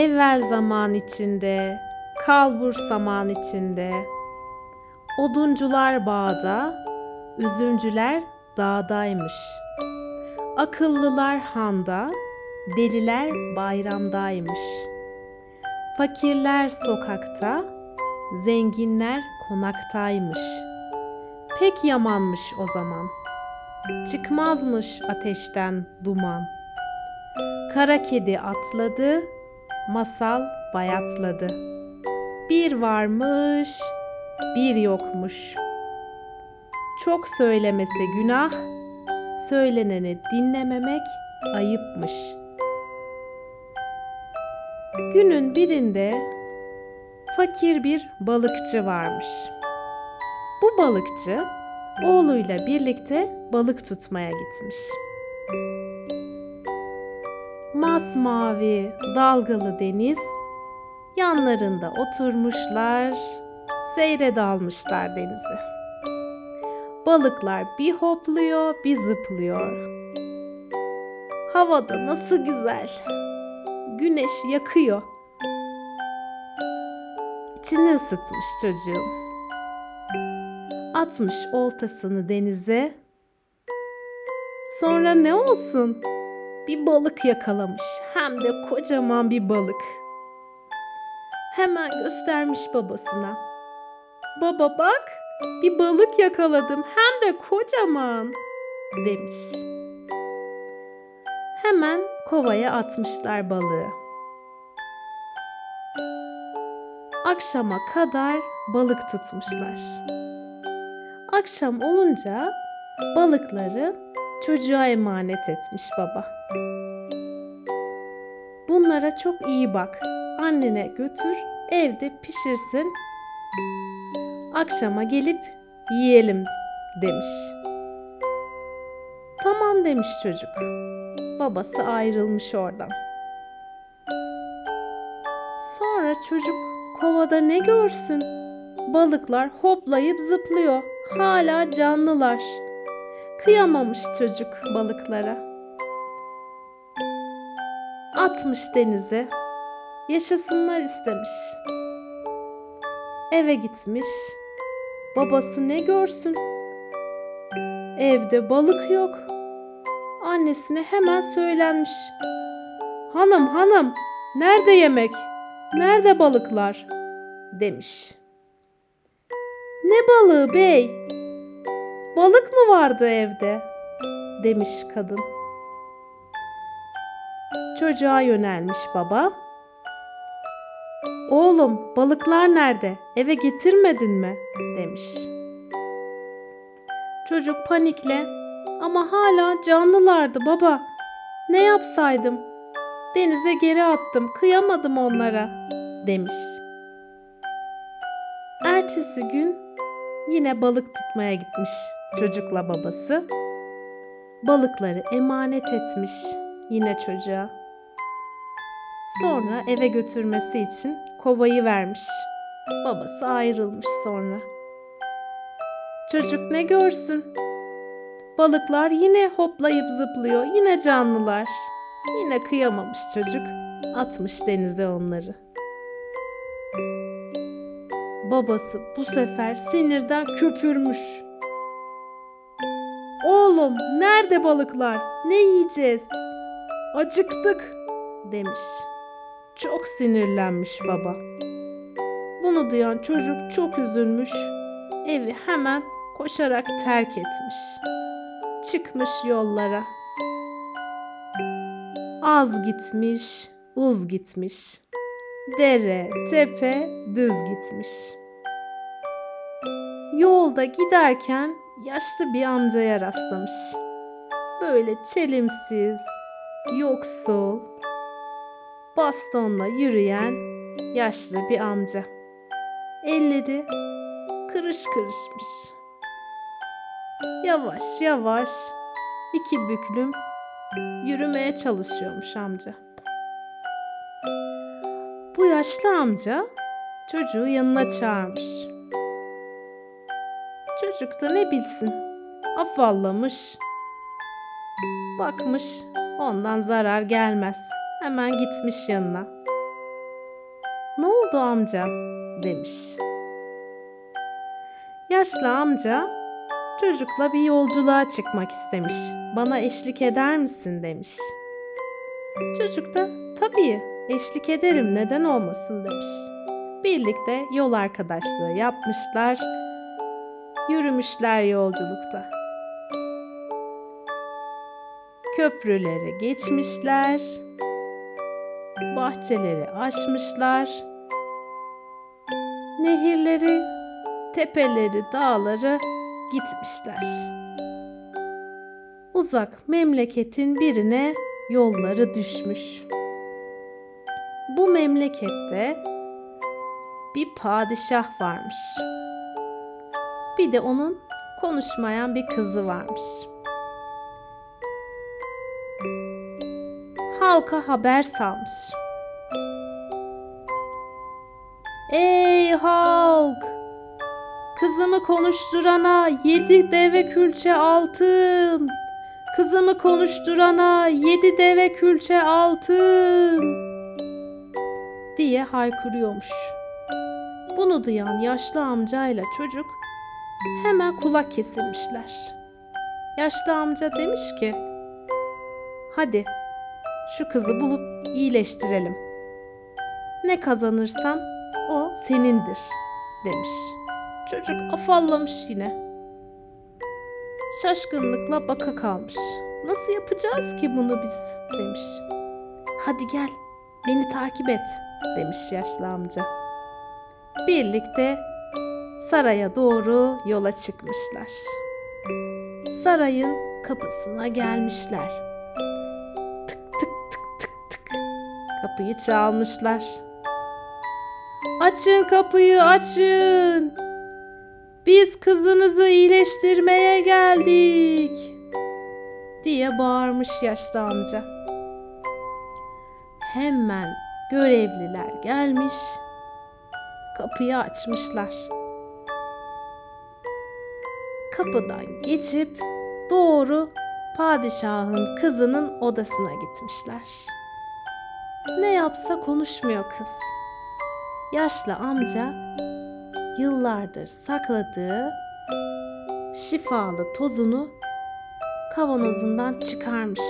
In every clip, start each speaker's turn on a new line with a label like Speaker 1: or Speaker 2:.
Speaker 1: Evvel zaman içinde, kalbur saman içinde. Oduncular bağda, üzümcüler dağdaymış. Akıllılar handa, deliler bayramdaymış. Fakirler sokakta, zenginler konaktaymış. Pek yamanmış o zaman. Çıkmazmış ateşten duman. Kara kedi atladı, masal bayatladı. Bir varmış, bir yokmuş. Çok söylemesi günah, söyleneni dinlememek ayıpmış. Günün birinde fakir bir balıkçı varmış. Bu balıkçı oğluyla birlikte balık tutmaya gitmiş. Masmavi, dalgalı deniz, yanlarında oturmuşlar, seyre dalmışlar denizi. Balıklar bir hopluyor, bir zıplıyor. Havada nasıl güzel. Güneş yakıyor. İçini ısıtmış çocuğum. Atmış oltasını denize. Sonra ne olsun? Bir balık yakalamış. Hem de kocaman bir balık. Hemen göstermiş babasına. Baba bak, bir balık yakaladım hem de kocaman demiş. Hemen kovaya atmışlar balığı. Akşama kadar balık tutmuşlar. Akşam olunca balıkları çocuğa emanet etmiş baba. Bunlara çok iyi bak. Annene götür, evde pişirsin. Akşama gelip yiyelim demiş. Tamam demiş çocuk. Babası ayrılmış oradan. Sonra çocuk kovada ne görsün? Balıklar hoplayıp zıplıyor. Hala canlılar. Kıyamamış çocuk balıklara. Atmış denize. Yaşasınlar istemiş. Eve gitmiş. Babası ne görsün? Evde balık yok. Annesine hemen söylenmiş. Hanım hanım, nerede yemek? Nerede balıklar? demiş. Ne balığı bey? Balık mı vardı evde? demiş kadın. Çocuğa yönelmiş baba. Oğlum, balıklar nerede? Eve getirmedin mi? demiş. Çocuk panikle ama hala canlılardı baba. Ne yapsaydım? Denize geri attım, kıyamadım onlara, demiş. Ertesi gün yine balık tutmaya gitmiş çocukla babası. Balıkları emanet etmiş yine çocuğa. Sonra eve götürmesi için kovayı vermiş. Babası ayrılmış sonra. Çocuk ne görsün? Balıklar yine hoplayıp zıplıyor, yine canlılar. Yine kıyamamış çocuk, atmış denize onları. Babası bu sefer sinirden köpürmüş. Oğlum, nerede balıklar? Ne yiyeceğiz? Acıktık, demiş. Çok sinirlenmiş baba. Bunu duyan çocuk çok üzülmüş. Evi hemen koşarak terk etmiş. Çıkmış yollara. Az gitmiş, uz gitmiş. Dere, tepe, düz gitmiş. Yolda giderken yaşlı bir amcaya rastlamış. Böyle çelimsiz, yoksul, bastonla yürüyen yaşlı bir amca. Elleri kırış kırışmış. Yavaş yavaş iki büklüm yürümeye çalışıyormuş amca. Bu yaşlı amca çocuğu yanına çağırmış. Çocuk da ne bilsin afallamış. Bakmış ondan zarar gelmez. Hemen gitmiş yanına. Ne oldu amca? demiş. Yaşlı amca çocukla bir yolculuğa çıkmak istemiş. Bana eşlik eder misin demiş. Çocuk da tabii eşlik ederim neden olmasın demiş. Birlikte yol arkadaşlığı yapmışlar. Yürümüşler yolculukta. Köprüleri geçmişler. Bahçeleri aşmışlar. Nehirleri, tepeleri, dağları gitmişler. Uzak memleketin birine yolları düşmüş. Bu memlekette bir padişah varmış. Bir de onun konuşmayan bir kızı varmış. Halka haber salmış. Ey halk! Kızımı konuşturana yedi deve külçe altın. Kızımı konuşturana yedi deve külçe altın. Diye haykırıyormuş. Bunu duyan yaşlı amcayla çocuk hemen kulak kesilmişler. Yaşlı amca demiş ki, hadi şu kızı bulup iyileştirelim. Ne kazanırsam o senindir demiş. Çocuk afallamış yine. Şaşkınlıkla baka kalmış. Nasıl yapacağız ki bunu biz demiş. Hadi gel beni takip et demiş yaşlı amca. Birlikte saraya doğru yola çıkmışlar. Sarayın kapısına gelmişler. Tık tık tık tık tık. Kapıyı çalmışlar. Açın kapıyı açın. Biz kızınızı iyileştirmeye geldik. diye bağırmış yaşlı amca. Hemen görevliler gelmiş. Kapıyı açmışlar. Kapıdan geçip doğru padişahın kızının odasına gitmişler. Ne yapsa konuşmuyor kız. Yaşlı amca yıllardır sakladığı şifalı tozunu kavanozundan çıkarmış.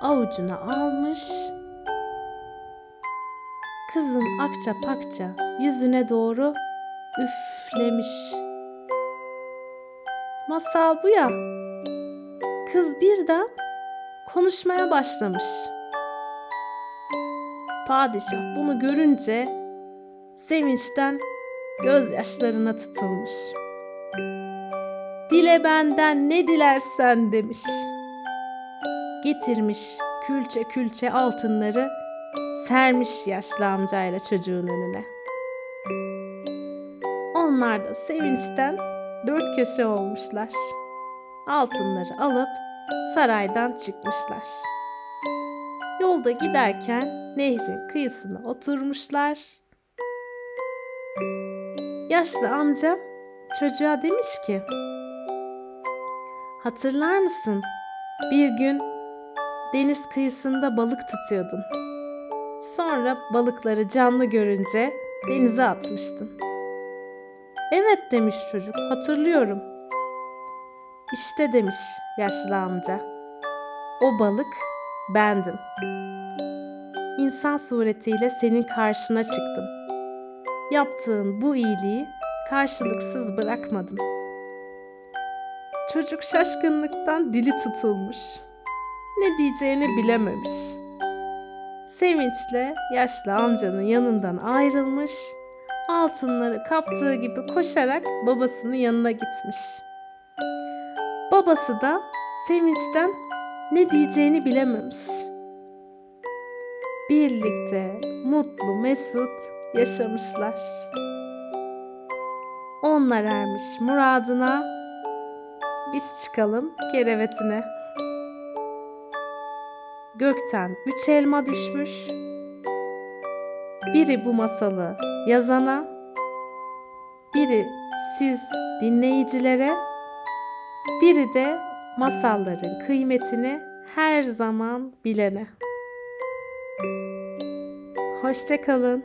Speaker 1: Avucuna almış. Kızın akça pakça yüzüne doğru üflemiş. Masal bu ya. Kız birden konuşmaya başlamış. Padişah bunu görünce sevinçten gözyaşlarına tutulmuş. Dile benden ne dilersen demiş. Getirmiş külçe külçe altınları sermiş yaşlı amcayla çocuğun önüne. Onlar da sevinçten dört köşe olmuşlar. Altınları alıp saraydan çıkmışlar. Yolda giderken nehrin kıyısına oturmuşlar. Yaşlı amca çocuğa demiş ki: Hatırlar mısın? Bir gün deniz kıyısında balık tutuyordun. Sonra balıkları canlı görünce denize atmıştın. Evet demiş çocuk, hatırlıyorum. İşte demiş yaşlı amca. O balık bendim. İnsan suretiyle senin karşına çıktım. Yaptığın bu iyiliği karşılıksız bırakmadım. Çocuk şaşkınlıktan dili tutulmuş. Ne diyeceğini bilememiş. Sevinçle yaşlı amcanın yanından ayrılmış, altınları kaptığı gibi koşarak babasının yanına gitmiş. Babası da sevinçten ne diyeceğini bilememiş. Birlikte mutlu mesut yaşamışlar. Onlar ermiş muradına, biz çıkalım kerevetine. Gökten üç elma düşmüş. Biri bu masalı yazana, biri siz dinleyicilere, biri de masalların kıymetini her zaman bilene. Hoşçakalın.